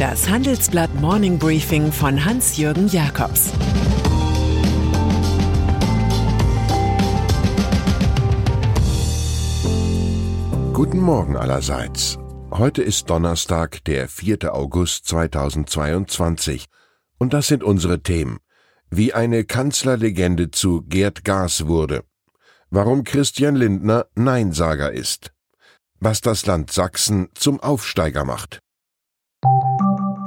Das Handelsblatt Morning Briefing von Hans-Jürgen Jakobs Guten Morgen allerseits. Heute ist Donnerstag, der 4. August 2022. Und das sind unsere Themen. Wie eine Kanzlerlegende zu Gerd Gas wurde. Warum Christian Lindner Neinsager ist. Was das Land Sachsen zum Aufsteiger macht.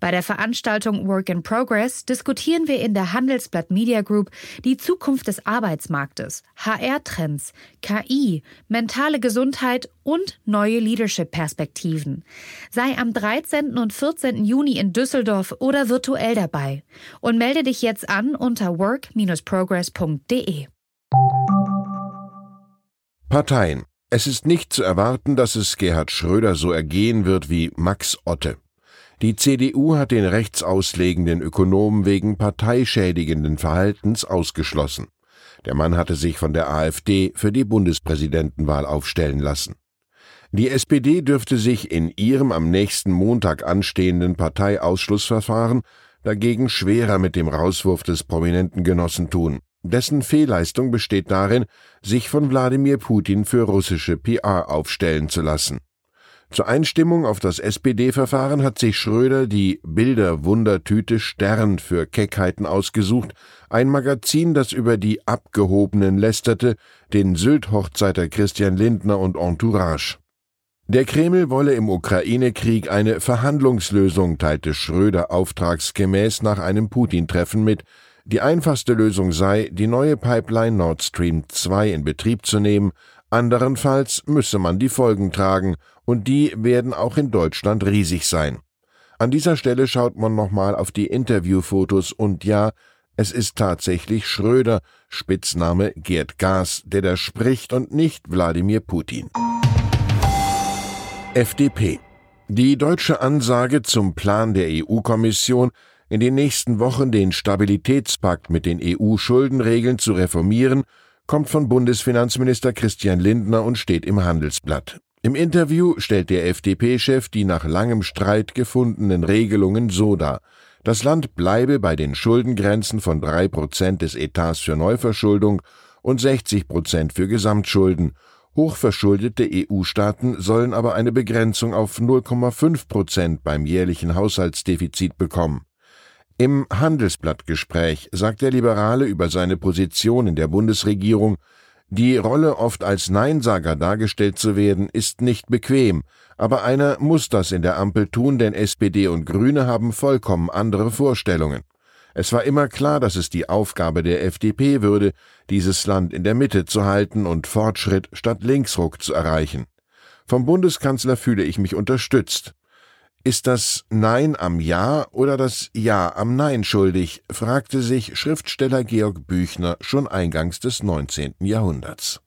Bei der Veranstaltung Work in Progress diskutieren wir in der Handelsblatt Media Group die Zukunft des Arbeitsmarktes, HR-Trends, KI, mentale Gesundheit und neue Leadership-Perspektiven. Sei am 13. und 14. Juni in Düsseldorf oder virtuell dabei und melde dich jetzt an unter work-progress.de. Parteien. Es ist nicht zu erwarten, dass es Gerhard Schröder so ergehen wird wie Max Otte. Die CDU hat den rechtsauslegenden Ökonomen wegen parteischädigenden Verhaltens ausgeschlossen. Der Mann hatte sich von der AfD für die Bundespräsidentenwahl aufstellen lassen. Die SPD dürfte sich in ihrem am nächsten Montag anstehenden Parteiausschlussverfahren dagegen schwerer mit dem Rauswurf des prominenten Genossen tun. Dessen Fehlleistung besteht darin, sich von Wladimir Putin für russische PR aufstellen zu lassen. Zur Einstimmung auf das SPD-Verfahren hat sich Schröder die Bilder-Wundertüte Stern für Keckheiten ausgesucht, ein Magazin, das über die Abgehobenen lästerte, den Sylt-Hochzeiter Christian Lindner und Entourage. Der Kreml wolle im Ukraine-Krieg eine Verhandlungslösung, teilte Schröder auftragsgemäß nach einem Putin-Treffen mit. Die einfachste Lösung sei, die neue Pipeline Nord Stream 2 in Betrieb zu nehmen, Anderenfalls müsse man die Folgen tragen, und die werden auch in Deutschland riesig sein. An dieser Stelle schaut man nochmal auf die Interviewfotos und ja, es ist tatsächlich Schröder, Spitzname Gerd Gas, der da spricht und nicht Wladimir Putin. FDP. Die deutsche Ansage zum Plan der EU-Kommission, in den nächsten Wochen den Stabilitätspakt mit den EU-Schuldenregeln zu reformieren, kommt von Bundesfinanzminister Christian Lindner und steht im Handelsblatt. Im Interview stellt der FDP-Chef die nach langem Streit gefundenen Regelungen so dar. Das Land bleibe bei den Schuldengrenzen von drei Prozent des Etats für Neuverschuldung und 60 Prozent für Gesamtschulden. Hochverschuldete EU-Staaten sollen aber eine Begrenzung auf 0,5 Prozent beim jährlichen Haushaltsdefizit bekommen. Im Handelsblattgespräch sagt der Liberale über seine Position in der Bundesregierung, die Rolle oft als Neinsager dargestellt zu werden, ist nicht bequem, aber einer muss das in der Ampel tun, denn SPD und Grüne haben vollkommen andere Vorstellungen. Es war immer klar, dass es die Aufgabe der FDP würde, dieses Land in der Mitte zu halten und Fortschritt statt Linksruck zu erreichen. Vom Bundeskanzler fühle ich mich unterstützt. Ist das Nein am Ja oder das Ja am Nein schuldig? fragte sich Schriftsteller Georg Büchner schon eingangs des 19. Jahrhunderts.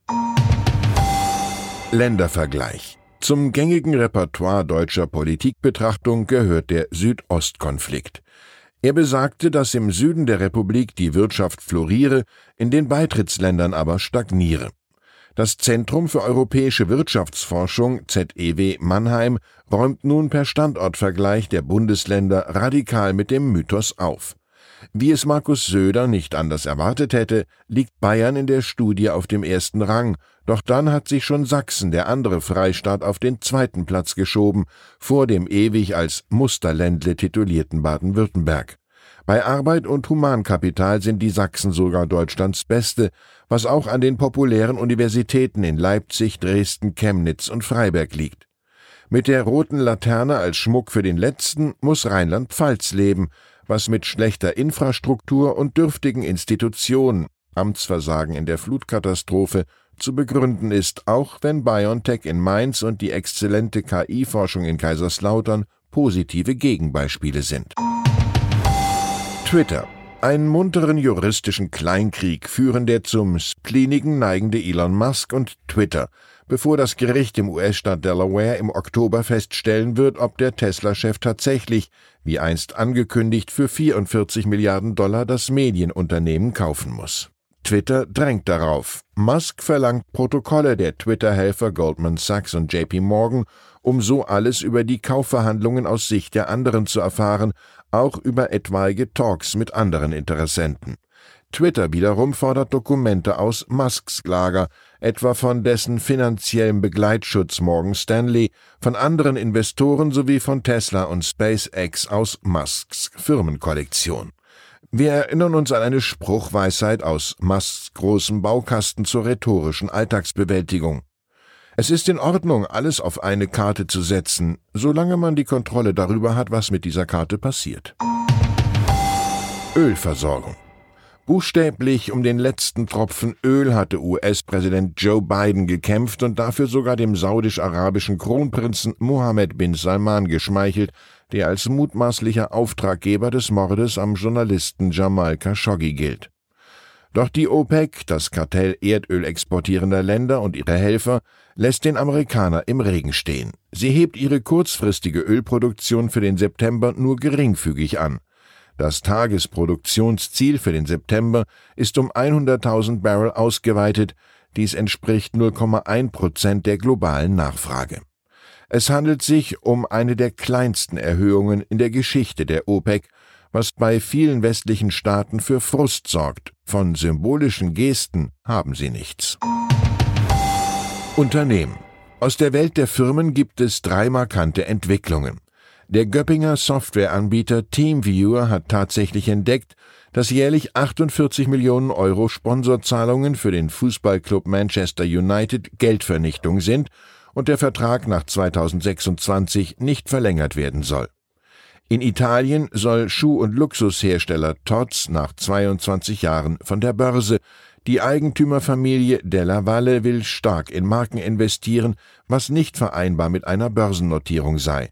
Ländervergleich Zum gängigen Repertoire deutscher Politikbetrachtung gehört der Südostkonflikt. Er besagte, dass im Süden der Republik die Wirtschaft floriere, in den Beitrittsländern aber stagniere. Das Zentrum für europäische Wirtschaftsforschung ZEW Mannheim räumt nun per Standortvergleich der Bundesländer radikal mit dem Mythos auf. Wie es Markus Söder nicht anders erwartet hätte, liegt Bayern in der Studie auf dem ersten Rang, doch dann hat sich schon Sachsen, der andere Freistaat, auf den zweiten Platz geschoben, vor dem ewig als Musterländle titulierten Baden-Württemberg. Bei Arbeit und Humankapital sind die Sachsen sogar Deutschlands beste, was auch an den populären Universitäten in Leipzig, Dresden, Chemnitz und Freiberg liegt. Mit der roten Laterne als Schmuck für den letzten muss Rheinland-Pfalz leben, was mit schlechter Infrastruktur und dürftigen Institutionen, Amtsversagen in der Flutkatastrophe, zu begründen ist, auch wenn BioNTech in Mainz und die exzellente KI-Forschung in Kaiserslautern positive Gegenbeispiele sind. Twitter. Einen munteren juristischen Kleinkrieg führen der zum Spleenigen neigende Elon Musk und Twitter, bevor das Gericht im US-Staat Delaware im Oktober feststellen wird, ob der Tesla-Chef tatsächlich, wie einst angekündigt, für 44 Milliarden Dollar das Medienunternehmen kaufen muss. Twitter drängt darauf. Musk verlangt Protokolle der Twitter-Helfer Goldman Sachs und JP Morgan, um so alles über die Kaufverhandlungen aus Sicht der anderen zu erfahren, auch über etwaige Talks mit anderen Interessenten. Twitter wiederum fordert Dokumente aus Musks Lager, etwa von dessen finanziellem Begleitschutz Morgan Stanley, von anderen Investoren sowie von Tesla und SpaceX aus Musks Firmenkollektion. Wir erinnern uns an eine Spruchweisheit aus Musks großem Baukasten zur rhetorischen Alltagsbewältigung. Es ist in Ordnung, alles auf eine Karte zu setzen, solange man die Kontrolle darüber hat, was mit dieser Karte passiert. Ölversorgung. Buchstäblich um den letzten Tropfen Öl hatte US-Präsident Joe Biden gekämpft und dafür sogar dem saudisch-arabischen Kronprinzen Mohammed bin Salman geschmeichelt, der als mutmaßlicher Auftraggeber des Mordes am Journalisten Jamal Khashoggi gilt. Doch die OPEC, das Kartell Erdöl exportierender Länder und ihre Helfer, lässt den Amerikaner im Regen stehen. Sie hebt ihre kurzfristige Ölproduktion für den September nur geringfügig an. Das Tagesproduktionsziel für den September ist um 100.000 Barrel ausgeweitet, dies entspricht 0,1 Prozent der globalen Nachfrage. Es handelt sich um eine der kleinsten Erhöhungen in der Geschichte der OPEC, was bei vielen westlichen Staaten für Frust sorgt. Von symbolischen Gesten haben sie nichts. Unternehmen. Aus der Welt der Firmen gibt es drei markante Entwicklungen. Der Göppinger Softwareanbieter TeamViewer hat tatsächlich entdeckt, dass jährlich 48 Millionen Euro Sponsorzahlungen für den Fußballclub Manchester United Geldvernichtung sind und der Vertrag nach 2026 nicht verlängert werden soll. In Italien soll Schuh- und Luxushersteller Tod's nach 22 Jahren von der Börse. Die Eigentümerfamilie Della Valle will stark in Marken investieren, was nicht vereinbar mit einer Börsennotierung sei.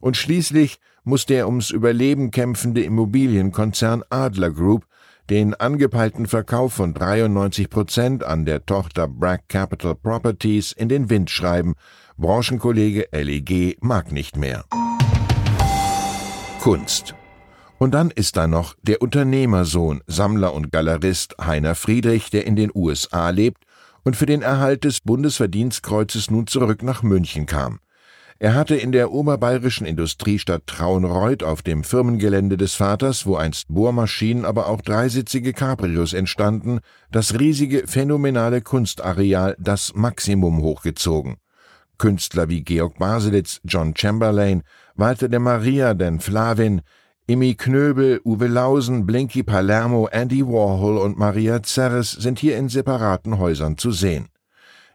Und schließlich muss der ums Überleben kämpfende Immobilienkonzern Adler Group den angepeilten Verkauf von 93 Prozent an der Tochter Bragg Capital Properties in den Wind schreiben. Branchenkollege LEG mag nicht mehr. Kunst. Und dann ist da noch der Unternehmersohn, Sammler und Galerist Heiner Friedrich, der in den USA lebt und für den Erhalt des Bundesverdienstkreuzes nun zurück nach München kam. Er hatte in der oberbayerischen Industriestadt Traunreuth auf dem Firmengelände des Vaters, wo einst Bohrmaschinen, aber auch dreisitzige Cabrios entstanden, das riesige phänomenale Kunstareal Das Maximum hochgezogen. Künstler wie Georg Baselitz, John Chamberlain, Walter de Maria, den Flavin, Imi Knöbel, Uwe Lausen, Blinky Palermo, Andy Warhol und Maria Zerres sind hier in separaten Häusern zu sehen.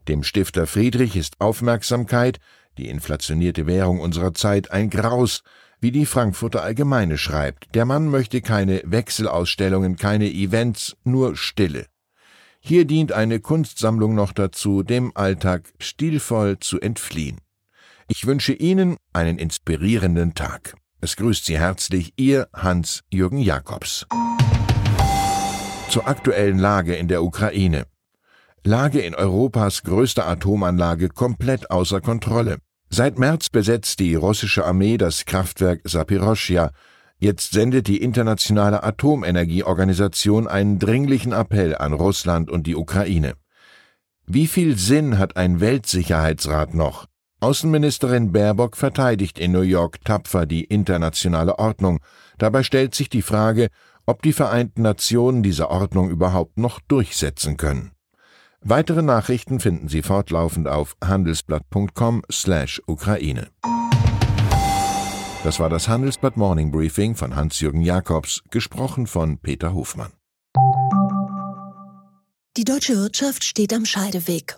Dem Stifter Friedrich ist Aufmerksamkeit, die inflationierte Währung unserer Zeit, ein Graus, wie die Frankfurter Allgemeine schreibt. Der Mann möchte keine Wechselausstellungen, keine Events, nur Stille. Hier dient eine Kunstsammlung noch dazu, dem Alltag stilvoll zu entfliehen. Ich wünsche Ihnen einen inspirierenden Tag. Es grüßt Sie herzlich Ihr Hans-Jürgen Jakobs. Zur aktuellen Lage in der Ukraine. Lage in Europas größter Atomanlage komplett außer Kontrolle. Seit März besetzt die russische Armee das Kraftwerk Sapiroscha. Jetzt sendet die Internationale Atomenergieorganisation einen dringlichen Appell an Russland und die Ukraine. Wie viel Sinn hat ein Weltsicherheitsrat noch? Außenministerin Baerbock verteidigt in New York tapfer die internationale Ordnung. Dabei stellt sich die Frage, ob die Vereinten Nationen diese Ordnung überhaupt noch durchsetzen können. Weitere Nachrichten finden Sie fortlaufend auf handelsblatt.com/Ukraine. Das war das Handelsblatt Morning Briefing von Hans-Jürgen Jakobs, gesprochen von Peter Hofmann. Die deutsche Wirtschaft steht am Scheideweg.